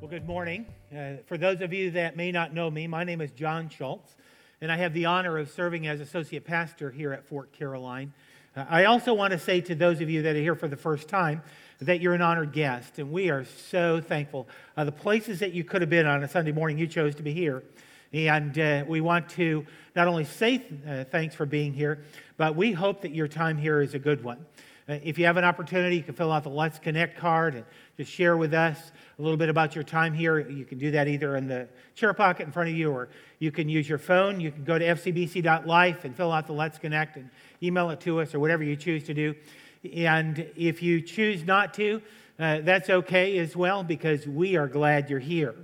Well, good morning. Uh, for those of you that may not know me, my name is John Schultz, and I have the honor of serving as associate pastor here at Fort Caroline. Uh, I also want to say to those of you that are here for the first time that you're an honored guest, and we are so thankful. Uh, the places that you could have been on a Sunday morning, you chose to be here. And uh, we want to not only say th- uh, thanks for being here, but we hope that your time here is a good one. Uh, if you have an opportunity, you can fill out the Let's Connect card and just share with us a little bit about your time here. You can do that either in the chair pocket in front of you or you can use your phone. You can go to fcbc.life and fill out the Let's Connect and email it to us or whatever you choose to do. And if you choose not to, uh, that's okay as well because we are glad you're here.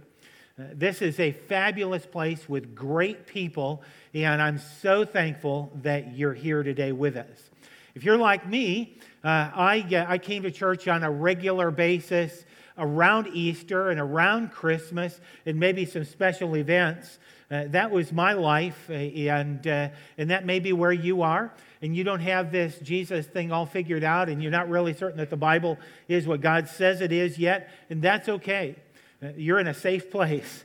Uh, this is a fabulous place with great people, and I'm so thankful that you're here today with us. If you're like me, uh, I, uh, I came to church on a regular basis around Easter and around Christmas and maybe some special events. Uh, that was my life, uh, and, uh, and that may be where you are. And you don't have this Jesus thing all figured out, and you're not really certain that the Bible is what God says it is yet, and that's okay. Uh, you're in a safe place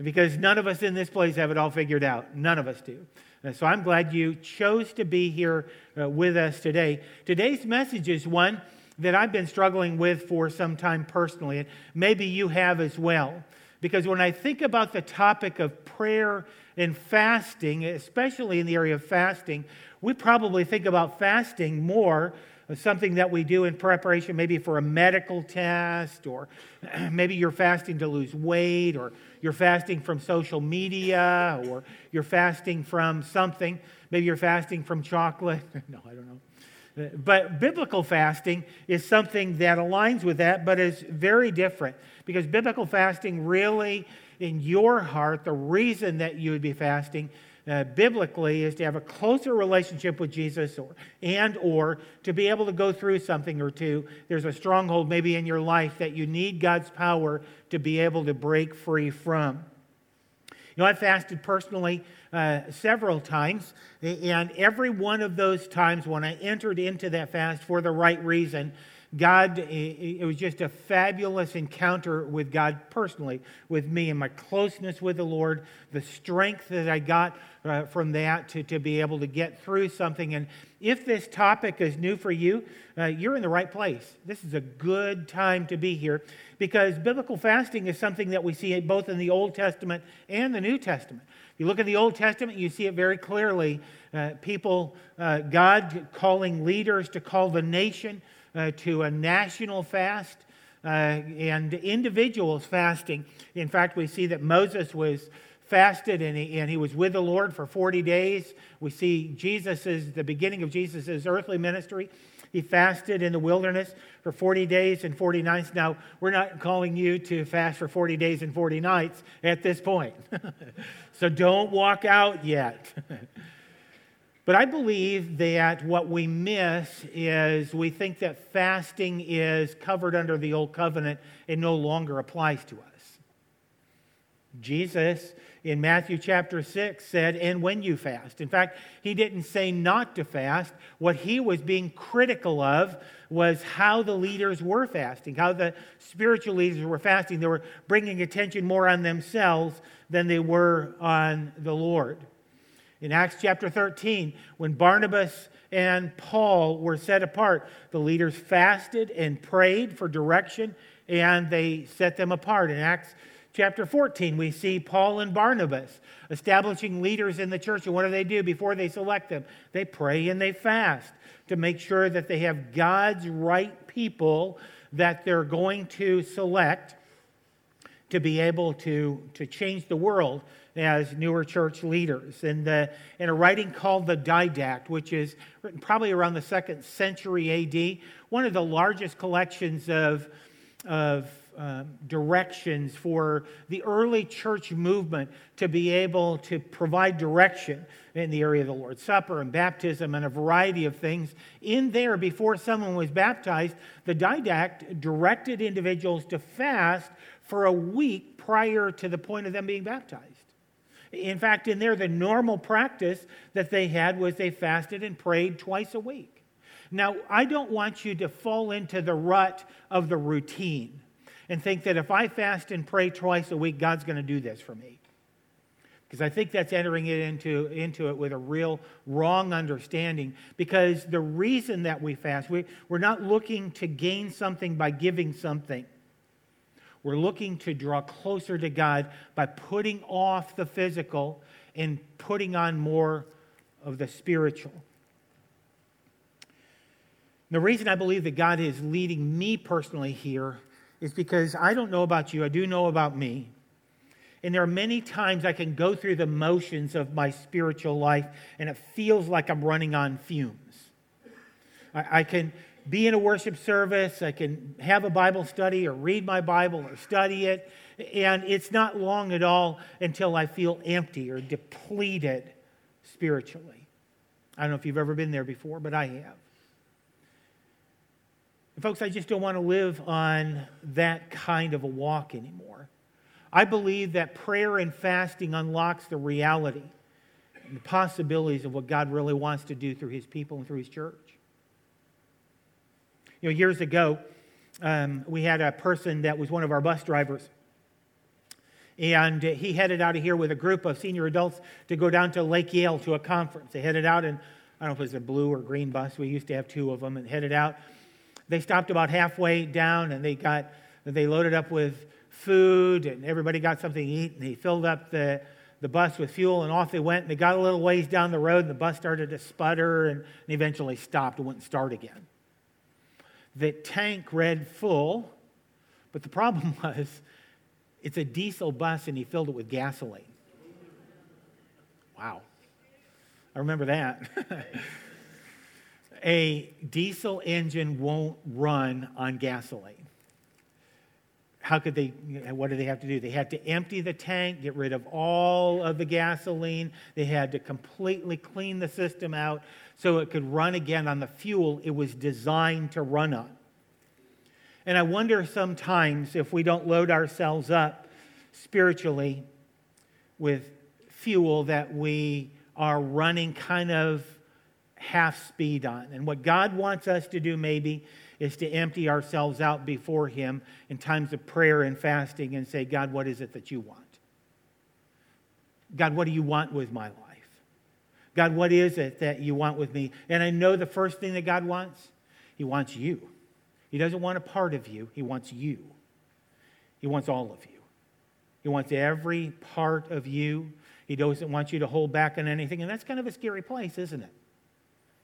because none of us in this place have it all figured out. None of us do. So I'm glad you chose to be here uh, with us today. Today's message is one that I've been struggling with for some time personally, and maybe you have as well. Because when I think about the topic of prayer and fasting, especially in the area of fasting, we probably think about fasting more as something that we do in preparation maybe for a medical test, or maybe you're fasting to lose weight, or you're fasting from social media, or you're fasting from something. Maybe you're fasting from chocolate. no, I don't know. But biblical fasting is something that aligns with that, but is very different because biblical fasting really, in your heart, the reason that you would be fasting uh, biblically is to have a closer relationship with Jesus or and or to be able to go through something or two. There's a stronghold maybe in your life that you need God's power to be able to break free from. You know, I fasted personally uh, several times, and every one of those times when I entered into that fast for the right reason, God, it was just a fabulous encounter with God personally, with me and my closeness with the Lord, the strength that I got uh, from that to, to be able to get through something. And if this topic is new for you, uh, you're in the right place. This is a good time to be here because biblical fasting is something that we see both in the Old Testament and the New Testament. If you look at the Old Testament, you see it very clearly. Uh, people, uh, God calling leaders to call the nation uh, to a national fast uh, and individuals fasting. In fact, we see that Moses was fasted and he, and he was with the Lord for 40 days. We see Jesus' is the beginning of Jesus' earthly ministry. He fasted in the wilderness for 40 days and 40 nights. Now, we're not calling you to fast for 40 days and 40 nights at this point. so don't walk out yet. But I believe that what we miss is we think that fasting is covered under the old covenant and no longer applies to us. Jesus in Matthew chapter 6 said, and when you fast. In fact, he didn't say not to fast. What he was being critical of was how the leaders were fasting, how the spiritual leaders were fasting. They were bringing attention more on themselves than they were on the Lord. In Acts chapter 13, when Barnabas and Paul were set apart, the leaders fasted and prayed for direction and they set them apart. In Acts chapter 14, we see Paul and Barnabas establishing leaders in the church. And what do they do before they select them? They pray and they fast to make sure that they have God's right people that they're going to select to be able to, to change the world as newer church leaders. In a writing called the Didache, which is written probably around the second century AD, one of the largest collections of, of um, directions for the early church movement to be able to provide direction in the area of the Lord's Supper and baptism and a variety of things. In there, before someone was baptized, the Didache directed individuals to fast for a week prior to the point of them being baptized. In fact, in there, the normal practice that they had was they fasted and prayed twice a week. Now, I don't want you to fall into the rut of the routine. and think that if I fast and pray twice a week, God's going to do this for me. Because I think that's entering it into, into it with a real wrong understanding. Because the reason that we fast, we, we're not looking to gain something by giving something. We're looking to draw closer to God by putting off the physical and putting on more of the spiritual. The reason I believe that God is leading me personally here is because I don't know about you, I do know about me. And there are many times I can go through the motions of my spiritual life and it feels like I'm running on fumes. I, I can be in a worship service, I can have a Bible study or read my Bible or study it, and it's not long at all until I feel empty or depleted spiritually. I don't know if you've ever been there before, but I have. And folks, I just don't want to live on that kind of a walk anymore. I believe that prayer and fasting unlocks the reality and the possibilities of what God really wants to do through his people and through his church. You know, years ago, um, we had a person that was one of our bus drivers. And he headed out of here with a group of senior adults to go down to Lake Yale to a conference. They headed out and I don't know if it was a blue or green bus. We used to have two of them and headed out. They stopped about halfway down and they got they loaded up with food and everybody got something to eat and they filled up the, the bus with fuel and off they went and they got a little ways down the road and the bus started to sputter and, and eventually stopped and wouldn't start again. The tank read full, but the problem was it's a diesel bus and he filled it with gasoline. Wow. I remember that. a diesel engine won't run on gasoline. How could they, what did they have to do? They had to empty the tank, get rid of all of the gasoline. They had to completely clean the system out so it could run again on the fuel it was designed to run on. And I wonder sometimes if we don't load ourselves up spiritually with fuel that we are running kind of half speed on. And what God wants us to do, maybe, is to empty ourselves out before Him in times of prayer and fasting and say, God, what is it that you want? God, what do you want with my life? God, what is it that you want with me? And I know the first thing that God wants, He wants you. He doesn't want a part of you, He wants you. He wants all of you. He wants every part of you. He doesn't want you to hold back on anything. And that's kind of a scary place, isn't it?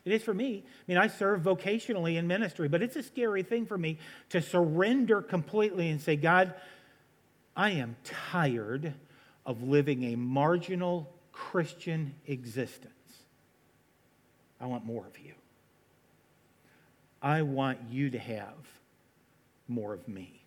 It is for me. I mean, I serve vocationally in ministry, but it's a scary thing for me to surrender completely and say, God, I am tired of living a marginal Christian existence. I want more of you. I want you to have more of me.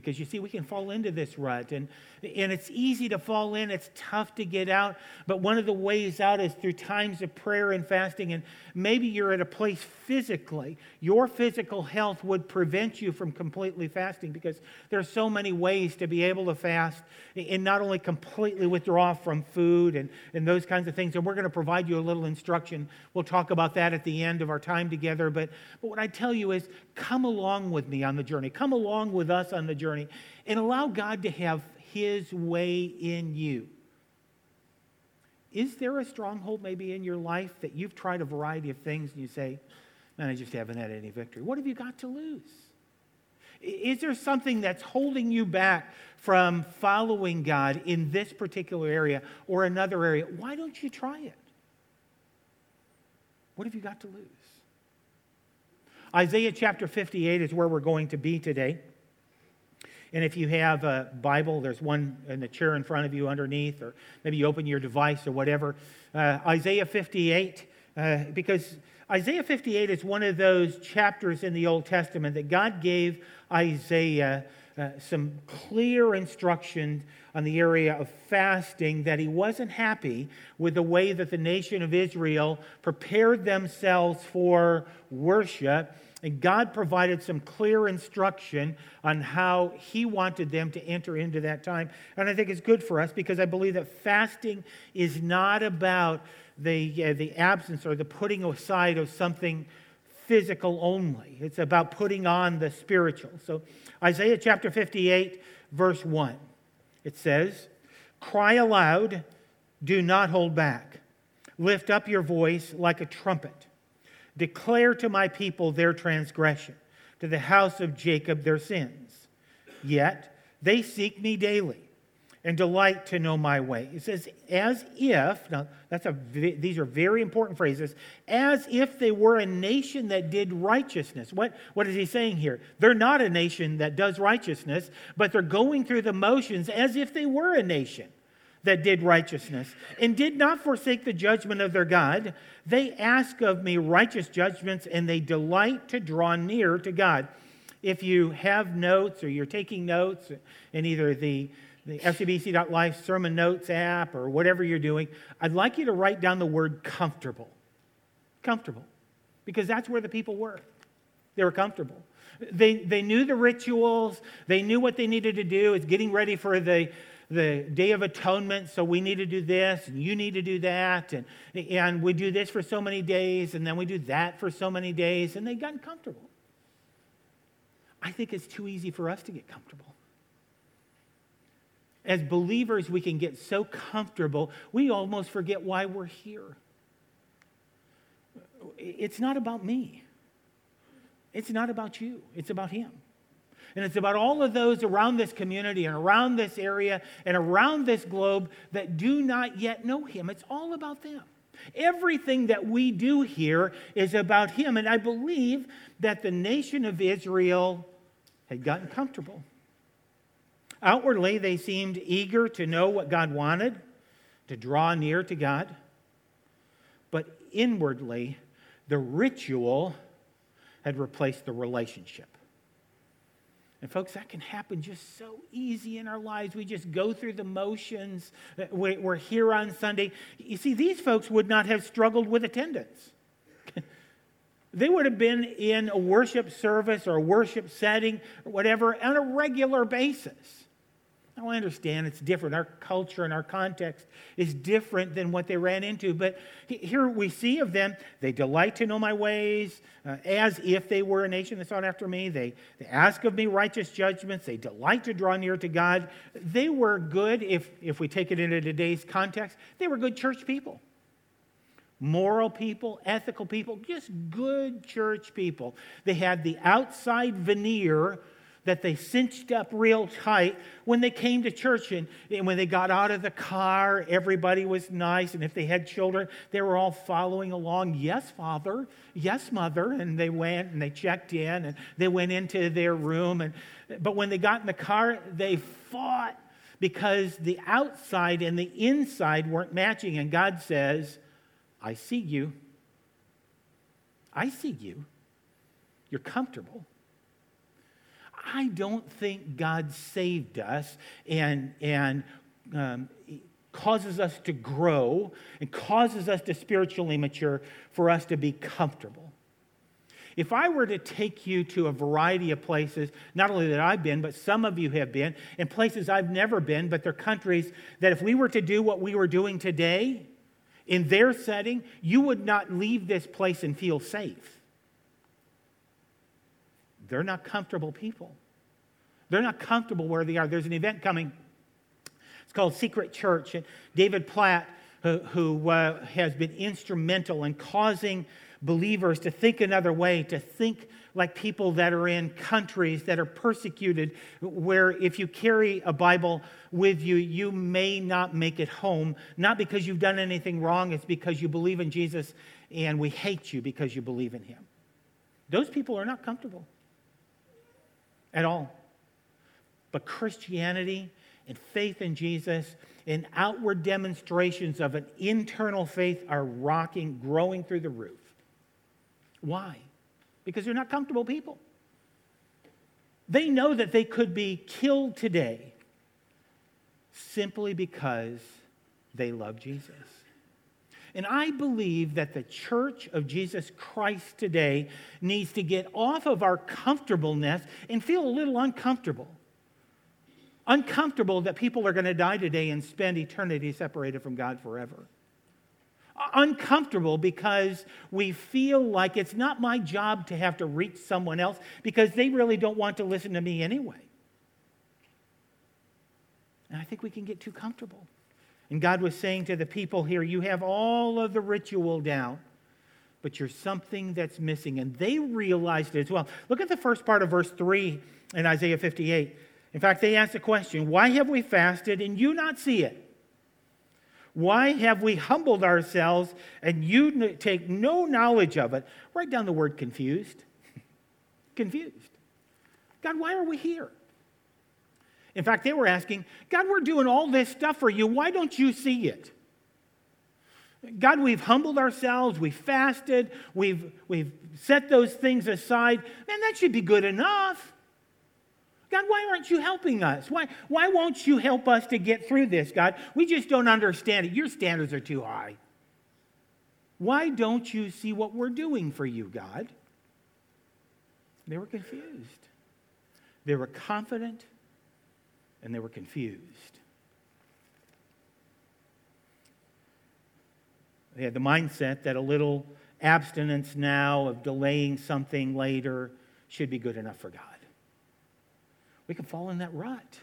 Because you see, we can fall into this rut, and, and it's easy to fall in. It's tough to get out. But one of the ways out is through times of prayer and fasting. And maybe you're at a place physically, your physical health would prevent you from completely fasting because there are so many ways to be able to fast and not only completely withdraw from food and, and those kinds of things. And we're going to provide you a little instruction. We'll talk about that at the end of our time together. But, but what I tell you is come along with me on the journey, come along with us on the journey journey and allow God to have His way in you. Is there a stronghold maybe in your life that you've tried a variety of things and you say, man, I just haven't had any victory? What have you got to lose? Is there something that's holding you back from following God in this particular area or another area? Why don't you try it? What have you got to lose? Isaiah chapter 58 is where we're going to be today. And if you have a Bible, there's one in the chair in front of you underneath, or maybe you open your device or whatever. Uh, Isaiah 58, uh, because Isaiah 58 is one of those chapters in the Old Testament that God gave Isaiah uh, some clear instruction on the area of fasting that he wasn't happy with the way that the nation of Israel prepared themselves for worship and God provided some clear instruction on how He wanted them to enter into that time. And I think it's good for us because I believe that fasting is not about the, uh, the absence or the putting aside of something physical only, it's about putting on the spiritual. So, Isaiah chapter 58, verse 1, it says, Cry aloud, do not hold back. Lift up your voice like a trumpet. Declare to my people their transgression, to the house of Jacob their sins. Yet they seek me daily and delight to know my way. It says, as if, now that's a, these are very important phrases, as if they were a nation that did righteousness. What, what is he saying here? They're not a nation that does righteousness, but they're going through the motions as if they were a nation that did righteousness and did not forsake the judgment of their God. They ask of me righteous judgments and they delight to draw near to God. If you have notes or you're taking notes in either the the FCBC.life sermon notes app or whatever you're doing, I'd like you to write down the word comfortable. Comfortable. Because that's where the people were. They were comfortable. They, they knew the rituals, they knew what they needed to do. It's getting ready for the, the Day of Atonement, so we need to do this, and you need to do that, and, and we do this for so many days, and then we do that for so many days, and they got comfortable. I think it's too easy for us to get comfortable as believers, we can get so comfortable, we almost forget why we're here. It's not about me, it's not about you, it's about Him. And it's about all of those around this community and around this area and around this globe that do not yet know Him. It's all about them. Everything that we do here is about Him. And I believe that the nation of Israel had gotten comfortable. Outwardly, they seemed eager to know what God wanted, to draw near to God. But inwardly, the ritual had replaced the relationship. And, folks, that can happen just so easy in our lives. We just go through the motions. We're here on Sunday. You see, these folks would not have struggled with attendance. they would have been in a worship service or a worship setting or whatever on a regular basis. Now, I understand it's different. Our culture and our context is different than what they ran into. But here we see of them, they delight to know my ways, uh, as if they were a nation that sought after me. They, they ask of me righteous judgments. They delight to draw near to God. They were good, if, if we take it into today's context, they were good church people. Moral people, ethical people, just good church people. They had the outside veneer that they cinched up real tight when they came to church. And, and, when they got out of the car, everybody was nice. And if they had children, they were all following along. Yes, Father. Yes, Mother. And they went and they checked in and they went into their room. And, but when they got in the car, they fought because the outside and the inside weren't matching. And God says, I see you. I see you. You're comfortable. I don't think God saved us and, and um, causes us to grow and causes us to spiritually mature for us to be comfortable. If I were to take you to a variety of places, not only that I've been, but some of you have been, and places I've never been, but they're countries that if we were to do what we were doing today in their setting, you would not leave this place and feel safe. They're not comfortable people. They're not comfortable where they are. There's an event coming. It's called Secret Church. And David Platt, who, who uh, has been instrumental in causing believers to think another way, to think like people that are in countries that are persecuted, where if you carry a Bible with you, you may not make it home, not because you've done anything wrong, it's because you believe in Jesus and we hate you because you believe in him. Those people are not comfortable at all. But Christianity and faith in Jesus and outward demonstrations of an internal faith are rocking, growing through the roof. Why? Because they're not comfortable people. They know that they could be killed today simply because they love Jesus. And I believe that the church of Jesus Christ today needs to get off of our comfortableness and feel a little uncomfortable. Uncomfortable that people are going to die today and spend eternity separated from God forever. uncomfortable because we feel like it's not my job to have to reach someone else because they really don't want to listen to me anyway. And I think we can get too comfortable. And God was saying to the people here, You have all of the ritual down, but you're something that's missing. And they realized it as well. Look at the first part of verse 3 in Isaiah 58. In fact, they asked the question, Why have we fasted and you not see it? Why have we humbled ourselves and you take no knowledge of it? Write down the word confused. confused. God, why are we here? In fact, they were asking, God, we're doing all this stuff for you. Why don't you see it? God, we've humbled ourselves, we've fasted, we've, we've set those things aside. Man, that should be good enough. God, why aren't you helping us? Why, why won't you help us to get through this, God? We just don't understand it. Your standards are too high. Why don't you see what we're doing for you, God? They were confused. They were confident and they were confused. They had the mindset that a little abstinence now of delaying something later should be good enough for God. We can fall in that rut.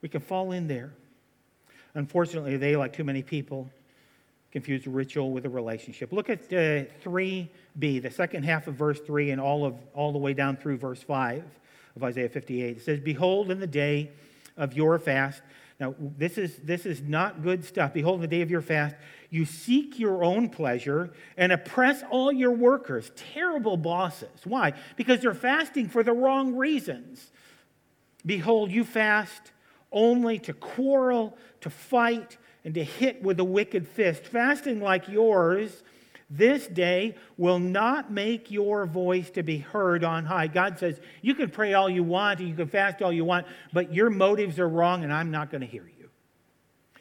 We can fall in there. Unfortunately, they, like too many people, confuse ritual with a relationship. Look at uh, 3b, the second half of verse 3, and all, of, all the way down through verse 5 of Isaiah 58. It says, Behold, in the day of your fast. Now, this is, this is not good stuff. Behold, in the day of your fast, you seek your own pleasure and oppress all your workers. Terrible bosses. Why? Because they're fasting for the wrong reasons. Behold, you fast only to quarrel, to fight, and to hit with a wicked fist. Fasting like yours this day will not make your voice to be heard on high. God says, You can pray all you want and you can fast all you want, but your motives are wrong and I'm not going to hear you.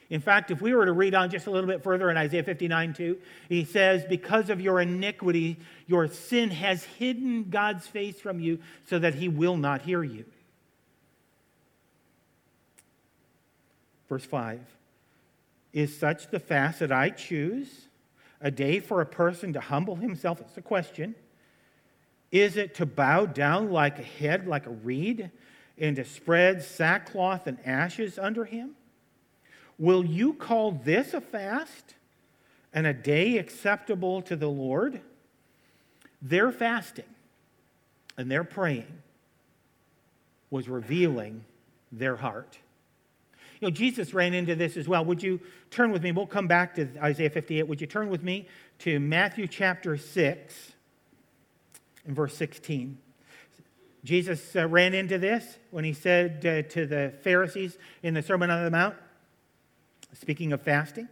In fact, if we were to read on just a little bit further in Isaiah 59 2, he says, Because of your iniquity, your sin has hidden God's face from you so that he will not hear you. Verse 5 Is such the fast that I choose? A day for a person to humble himself? It's a question. Is it to bow down like a head, like a reed, and to spread sackcloth and ashes under him? Will you call this a fast and a day acceptable to the Lord? Their fasting and their praying was revealing their heart. You know, Jesus ran into this as well. Would you turn with me? We'll come back to Isaiah 58. Would you turn with me to Matthew chapter 6 and verse 16? Jesus uh, ran into this when he said uh, to the Pharisees in the Sermon on the Mount, speaking of fasting,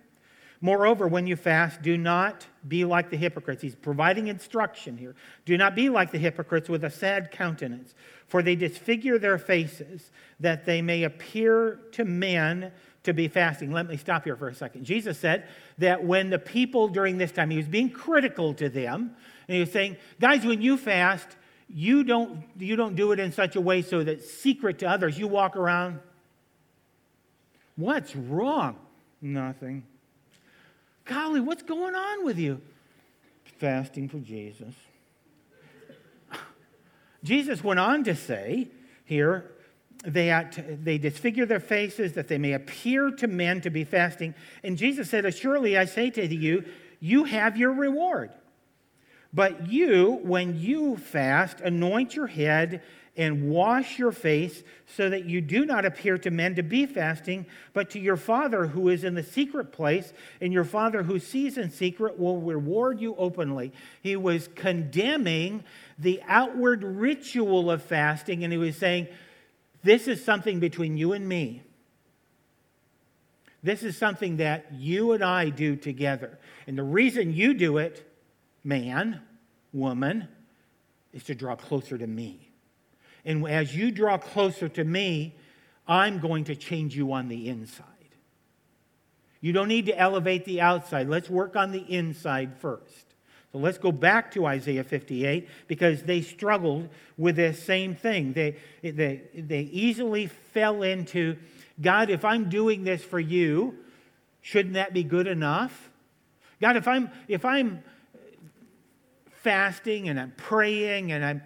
Moreover, when you fast, do not be like the hypocrites. He's providing instruction here. Do not be like the hypocrites with a sad countenance, for they disfigure their faces that they may appear to men to be fasting. Let me stop here for a second. Jesus said that when the people during this time, he was being critical to them, and he was saying, guys, when you fast, you don't, you don't do it in such a way so that secret to others. You walk around. What's wrong? Nothing. Golly, what's going on with you? Fasting for Jesus. Jesus went on to say here that they disfigure their faces that they may appear to men to be fasting. And Jesus said, Surely I say to you, you have your reward. But you, when you fast, anoint your head and wash your face so that you do not appear to men to be fasting, but to your Father who is in the secret place, and your Father who sees in secret will reward you openly. He was condemning the outward ritual of fasting, and he was saying, This is something between you and me. This is something that you and I do together. And the reason you do it, man, woman, is to draw closer to me. And as you draw closer to me, I'm going to change you on the inside. You don't need to elevate the outside. Let's work on the inside first. So let's go back to Isaiah 58 because they struggled with this same thing. They, they, they easily fell into God, if I'm doing this for you, shouldn't that be good enough? God, if I'm, if I'm fasting and I'm praying and I'm,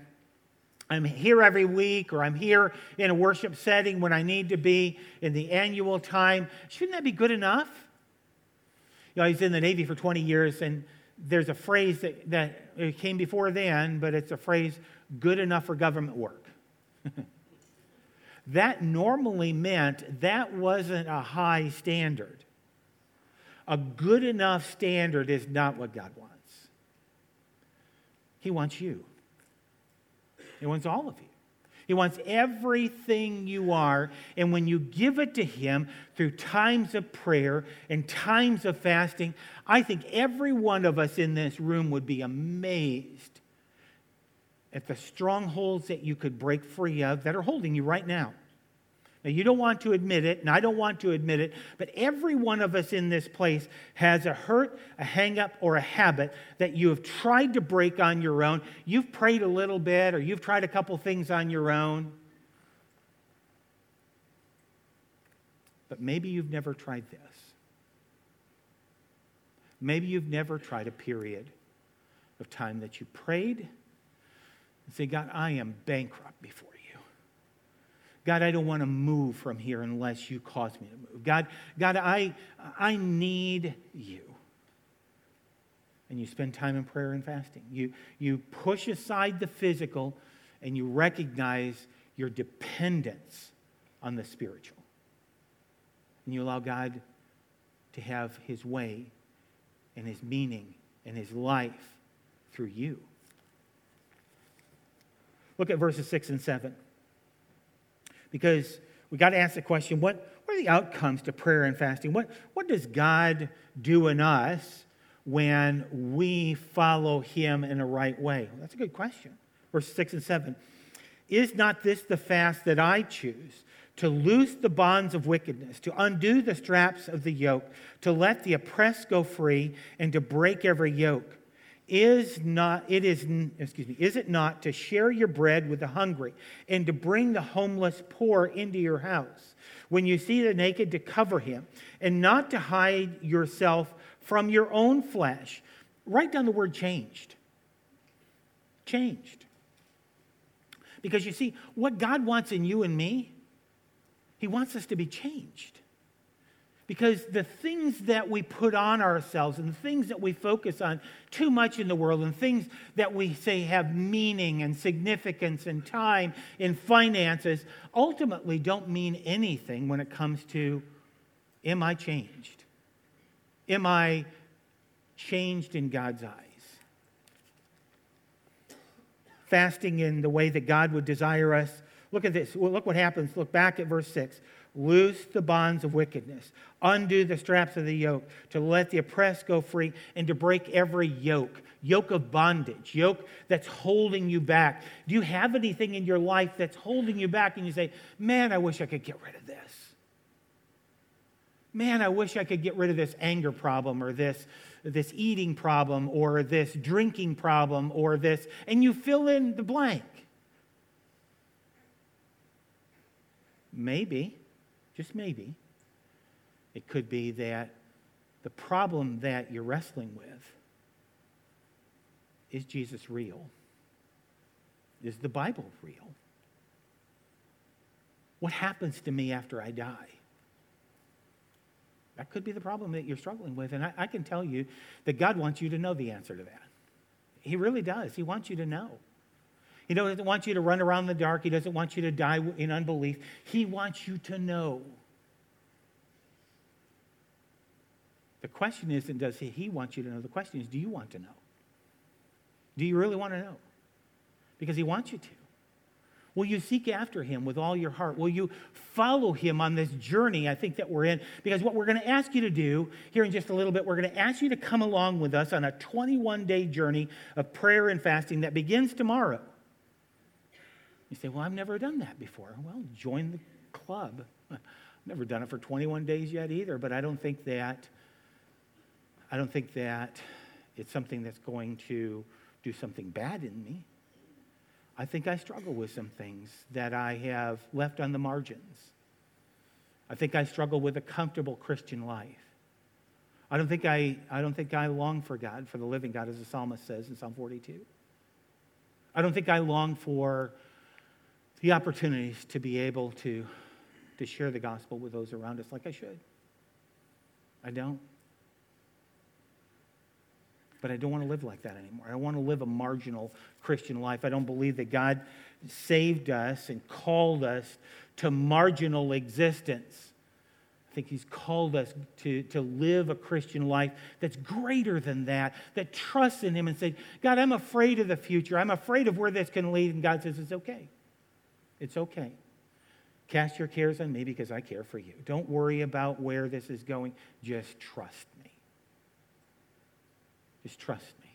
I'm here every week or I'm here in a worship setting when I need to be in the annual time, shouldn't that be good enough? You know, I was in the Navy for 20 years and there's a phrase that, that came before then, but it's a phrase good enough for government work. that normally meant that wasn't a high standard. A good enough standard is not what God wants. He wants you, He wants all of you. He wants everything you are. And when you give it to Him through times of prayer and times of fasting, I think every one of us in this room would be amazed at the strongholds that you could break free of that are holding you right now. Now, you don't want to admit it, and I don't want to admit it, but every one of us in this place has a hurt, a hang up, or a habit that you have tried to break on your own. You've prayed a little bit, or you've tried a couple things on your own. But maybe you've never tried this. Maybe you've never tried a period of time that you prayed and say, God, I am bankrupt before God, I don't want to move from here unless you cause me to move. God, God, I, I need you. And you spend time in prayer and fasting. You, you push aside the physical and you recognize your dependence on the spiritual. And you allow God to have his way and his meaning and his life through you. Look at verses 6 and 7 because we got to ask the question what, what are the outcomes to prayer and fasting? What, what does God do in us when we follow Him in the right way? Well, that's a good question. Verse 6 and 7. Is not this the fast that I choose? To loose the bonds of wickedness, to undo the straps of the yoke, to let the oppressed go free, and to break every yoke is not it is excuse me is it not to share your bread with the hungry and to bring the homeless poor into your house? When you see the naked to cover him and not to hide yourself from your own flesh. Write down the word changed. Changed. Because you see what god wants in you and me he wants us to be changed because the things that we put on ourselves and the things that we focus on too much in the world and things that we say have meaning and significance and time and finances ultimately don't mean anything when it comes to am I changed? Am I changed in God's eyes? Fasting in the way that God would desire us. Look at this. Look what happens. Look back at verse 6 loose the bonds of wickedness, undo the straps of the yoke, to let the oppressed go free, and to break every yoke yoke of bondage, yoke that's holding you back. Do you have anything in your life that's holding you back and you say, Man, I wish I could get rid of this? Man, I wish I could get rid of this anger problem or this, this eating problem or this drinking problem or this, and you fill in the blank. Maybe just maybe, it could be that the problem that you're wrestling with is Jesus real? Is the Bible real? What happens to me after I die? That could be the problem that you're struggling with. And I, I, can tell you that God wants you to know the answer to that. He really does. He wants you to know. He doesn't want you to run around in the dark. He doesn't want you to die in unbelief. He wants you to know. The question isn't does he want you to know? The question is do you want to know? Do you really want to know? Because he wants you to. Will you seek after him with all your heart? Will you follow him on this journey I think that we're in? Because what we're going to ask you to do here in just a little bit, we're going to ask you to come along with us on a 21 day journey of prayer and fasting that begins tomorrow. You say, Well, I've never done that before. Well, join the club. I've never done it for 21 days yet either, but I don't think that. I don't think that it's something that's going to do something bad in me. I think I struggle with some things that I have left on the margins. I think I struggle with a comfortable Christian life. I don't think I, I don't think I long for God, for the living God, as the psalmist says in Psalm 42. I don't think I long for the opportunities to be able to, to share the gospel with those around us like I should. I don't. But I don't want to live like that anymore. I want to live a marginal Christian life. I don't believe that God saved us and called us to marginal existence. I think He's called us to, to live a Christian life that's greater than that, that trusts in Him and says, God, I'm afraid of the future. I'm afraid of where this can lead. And God says, It's okay. It's okay. Cast your cares on me because I care for you. Don't worry about where this is going. Just trust me. Just trust me.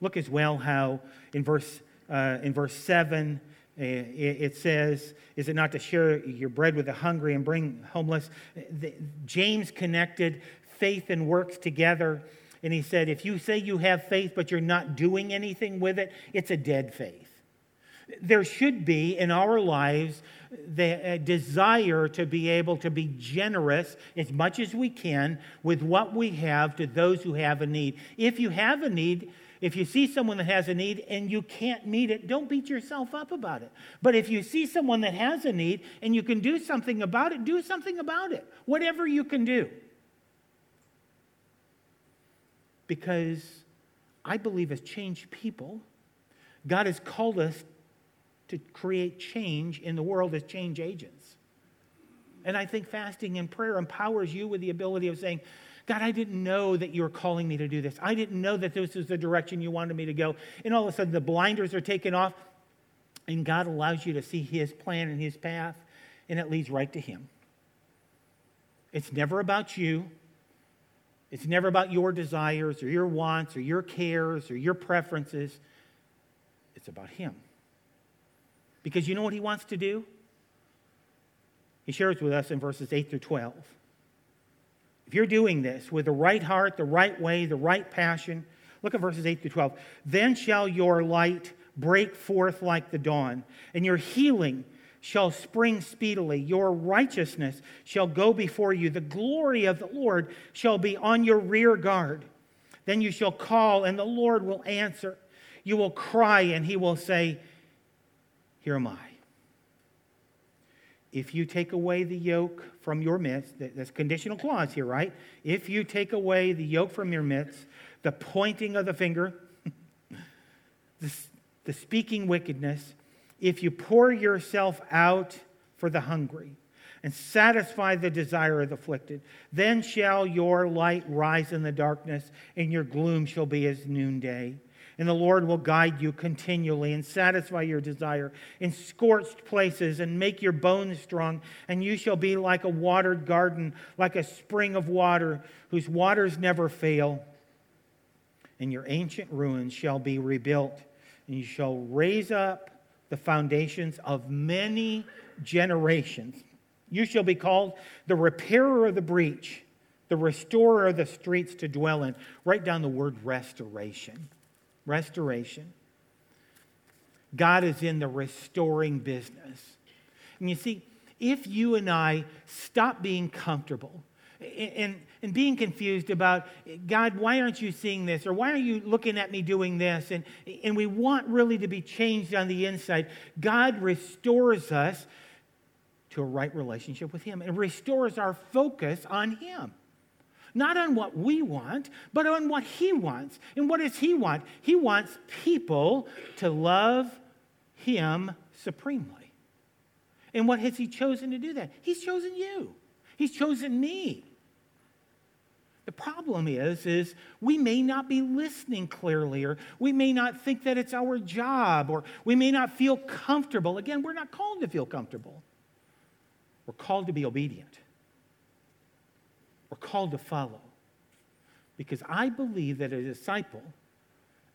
Look as well how in verse, uh, in verse 7, uh, it says, Is it not to share your bread with the hungry and bring homeless? James connected faith and works together. And he said, If you say you have faith, but you're not doing anything with it, it's a dead faith. There should be in our lives the uh, desire to be able to be generous as much as we can with what we have to those who have a need. If you have a need, if you see someone that has a need and you can't meet it, don't beat yourself up about it. But if you see someone that has a need and you can do something about it, do something about it. Whatever you can do. Because I believe as changed people, God has called us to create change in the world as change agents. And I think fasting and prayer empowers you with the ability of saying, God, I didn't know that you were calling me to do this. I didn't know that this was the direction you wanted me to go. And all of a sudden, the blinders are taken off, and God allows you to see His plan and His path, and it leads right to Him. It's never about you. It's never about your desires or your wants or your cares or your preferences. It's about Him. Because you know what He wants to do? He shares with us in verses 8 through 12. If you're doing this with the right heart, the right way, the right passion, look at verses 8 through 12. Then shall your light break forth like the dawn, and your healing shall spring speedily. Your righteousness shall go before you. The glory of the Lord shall be on your rear guard. Then you shall call, and the Lord will answer. You will cry, and he will say, Here am I. If you take away the yoke from your midst, that's conditional clause here, right? If you take away the yoke from your midst, the pointing of the finger, the, the speaking wickedness, if you pour yourself out for the hungry and satisfy the desire of the afflicted, then shall your light rise in the darkness, and your gloom shall be as noonday and the Lord will guide you continually and satisfy your desire in scorched places and make your bones strong. And you shall be like a watered garden, like a spring of water whose waters never fail. And your ancient ruins shall be rebuilt, and you shall raise up the foundations of many generations. You shall be called the repairer of the breach, the restorer of the streets to dwell in. Write down the word restoration restoration. God is in the restoring business. And you see, if you and I stop being comfortable and, and being confused about, God, why aren't you seeing this? Or why are you looking at me doing this? And, and we want really to be changed on the inside. God restores us to a right relationship with Him and restores our focus on Him. Not on what we want, but on what He wants. And what does He want? He wants people to love Him supremely. And what has He chosen to do that? He's chosen you, He's chosen me. The problem is, is we may not be listening clearly, or we may not think that it's our job, or we may not feel comfortable. Again, we're not called to feel comfortable. We're called to be obedient. We're called to follow. Because I believe that a disciple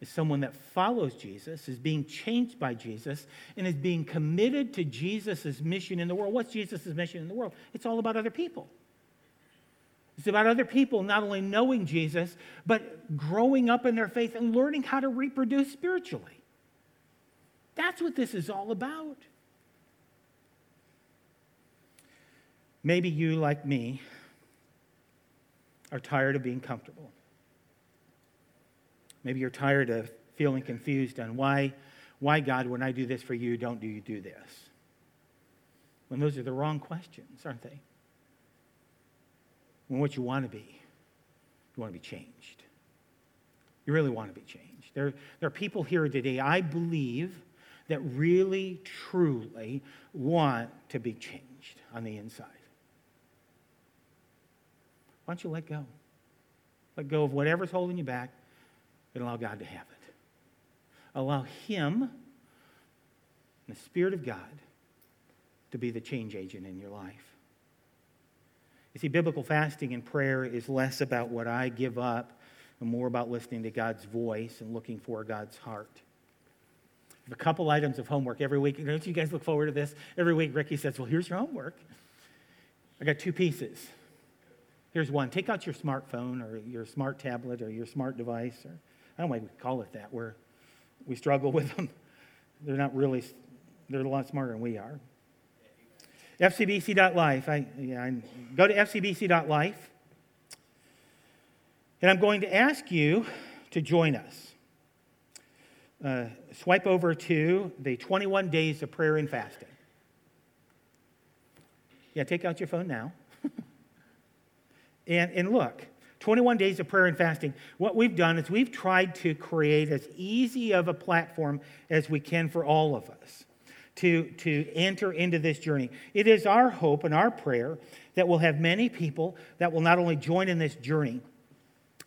is someone that follows Jesus, is being changed by Jesus, and is being committed to Jesus' mission in the world. What's Jesus' mission in the world? It's all about other people. It's about other people not only knowing Jesus, but growing up in their faith and learning how to reproduce spiritually. That's what this is all about. Maybe you, like me, are tired of being comfortable. Maybe you're tired of feeling confused on why, why God, when I do this for you, don't do you do this? When those are the wrong questions, aren't they? When what you want to be, you want to be changed. You really want to be changed. There, there are people here today, I believe, that really, truly want to be changed on the inside. Why don't you let go? Let go of whatever's holding you back and allow God to have it. Allow Him, and the Spirit of God, to be the change agent in your life. You see, biblical fasting and prayer is less about what I give up and more about listening to God's voice and looking for God's heart. A couple items of homework every week. Don't you guys look forward to this? Every week, Ricky says, Well, here's your homework. I got two pieces. Here's one take out your smartphone or your smart tablet or your smart device, or I don't know why we call it that, where we struggle with them. They're not really, they're a lot smarter than we are. FCBC.life. I, yeah, I go to FCBC.life. And I'm going to ask you to join us. Uh, swipe over to the 21 days of prayer and fasting. Yeah, take out your phone now. And, and look, 21 days of prayer and fasting. What we've done is we've tried to create as easy of a platform as we can for all of us to, to enter into this journey. It is our hope and our prayer that we'll have many people that will not only join in this journey,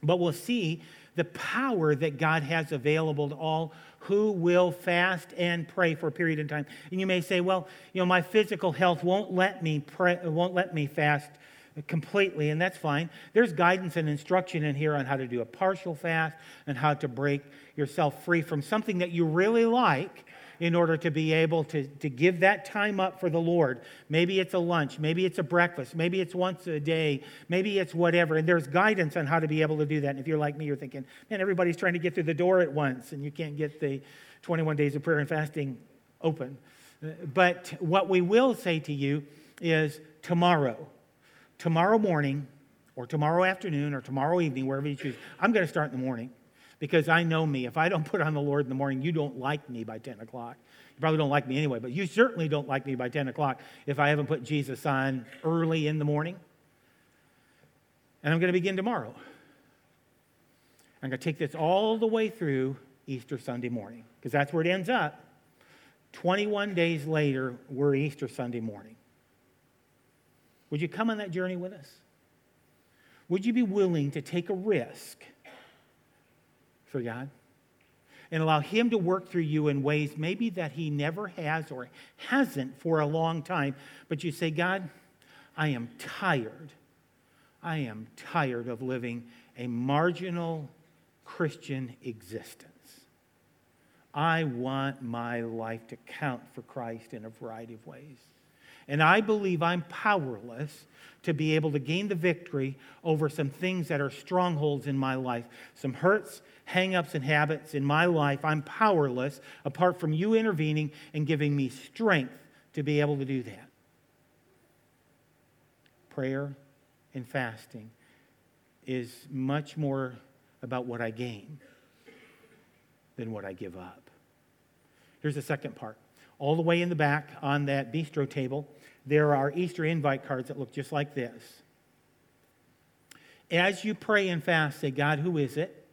but will see the power that God has available to all who will fast and pray for a period of time. And you may say, well, you know, my physical health won't let me pray, won't let me fast completely, and that's fine. There's guidance and instruction in here on how to do a partial fast and how to break yourself free from something that you really like in order to be able to, to give that time up for the Lord. Maybe it's a lunch, maybe it's a breakfast, maybe it's once a day, maybe it's whatever. And there's guidance on how to be able to do that. And if you're like me, you're thinking, man, everybody's trying to get through the door at once, and you can't get the 21 days of prayer and fasting open. But what we will say to you is tomorrow, tomorrow morning, or tomorrow afternoon, or tomorrow evening, wherever you choose, I'm going to start in the morning because I know me. If I don't put on the Lord in the morning, you don't like me by 10 o'clock. You probably don't like me anyway, but you certainly don't like me by 10 o'clock if I haven't put Jesus on early in the morning. And I'm going to begin tomorrow. I'm going to take this all the way through Easter Sunday morning because that's where it ends up. 21 days later, we're Easter Sunday morning. Would you come on that journey with us? Would you be willing to take a risk? for God and allow Him to work through you in ways maybe that He never has or hasn't for a long time. But you say, God, I am tired. I am tired of living a marginal Christian existence. I want my life to count for Christ in a variety of ways. And I believe I'm powerless to be able to gain the victory over some things that are strongholds in my life, some hurts, hangups, and habits in my life. I'm powerless apart from you intervening and giving me strength to be able to do that. Prayer and fasting is much more about what I gain than what I give up. Here's the second part. All the way in the back on that bistro table, there are Easter invite cards that look just like this. As you pray and fast, say, God, who is it?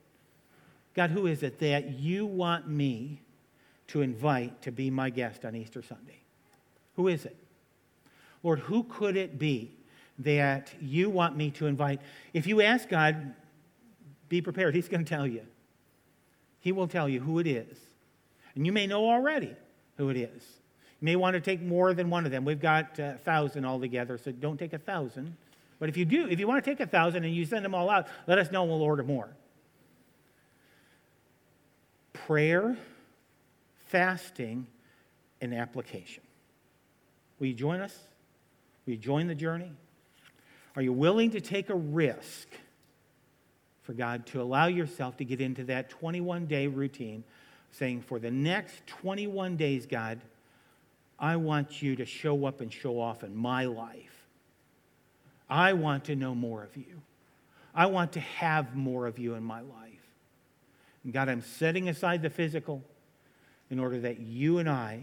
God, who is it that you want me to invite to be my guest on Easter Sunday? Who is it? Lord, who could it be that you want me to invite? If you ask God, be prepared. He's going to tell you. He will tell you who it is. And you may know already who it is. You may want to take more than one of them. We've got a thousand altogether, so don't take a thousand. But if you do, if you want to take a thousand and you send them all out, let us know and we'll order more. Prayer, fasting, and application. Will you join us? Will you join the journey? Are you willing to take a risk for God to allow yourself to get into that 21 day routine, saying, For the next 21 days, God, I want you to show up and show off in my life. I want to know more of you. I want to have more of you in my life. And God, I'm setting aside the physical in order that you and I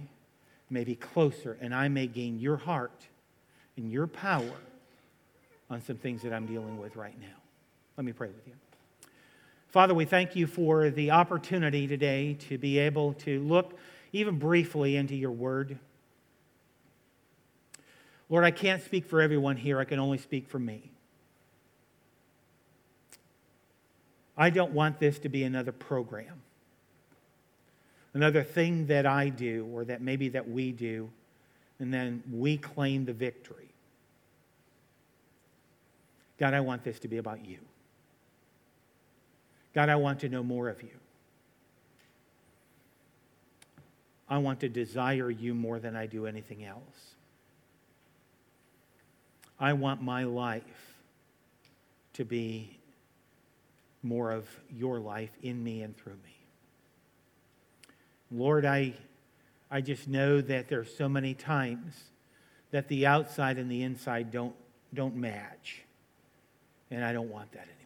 may be closer and I may gain your heart and your power on some things that I'm dealing with right now. Let me pray with you. Father, we thank you for the opportunity today to be able to look even briefly into your word. Lord, I can't speak for everyone here, I can only speak for me. I don't want this to be another program, another thing that I do or that maybe that we do, and then we claim the victory. God, I want this to be about you. God, I want to know more of you. I want to desire you more than I do anything else. I want my life to be more of your life in me and through me. Lord, I, I just know that there are so many times that the outside and the inside don't, don't match. And I don't want that anymore.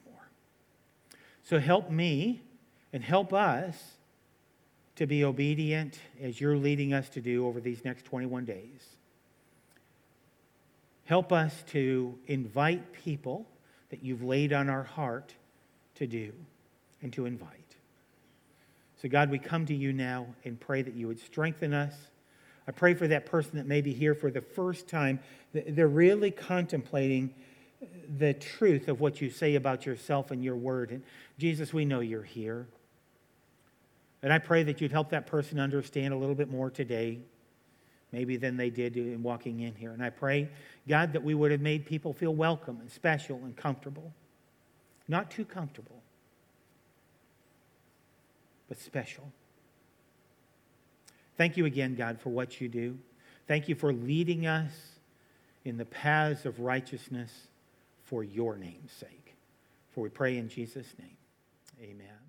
So help me and help us to be obedient as you're leading us to do over these next 21 days. Help us to invite people that you've laid on our heart to do and to invite. So, God, we come to you now and pray that you would strengthen us. I pray for that person that may be here for the first time. They're really contemplating the truth of what you say about yourself and your word. And Jesus, we know you're here. And I pray that you'd help that person understand a little bit more today, maybe than they did in walking in here. And I pray, God, that we would have made people feel welcome and special and comfortable. Not too comfortable, but special. Thank you again, God, for what you do. Thank you for leading us in the paths of righteousness for your name's sake. For we pray in Jesus' name. Amen.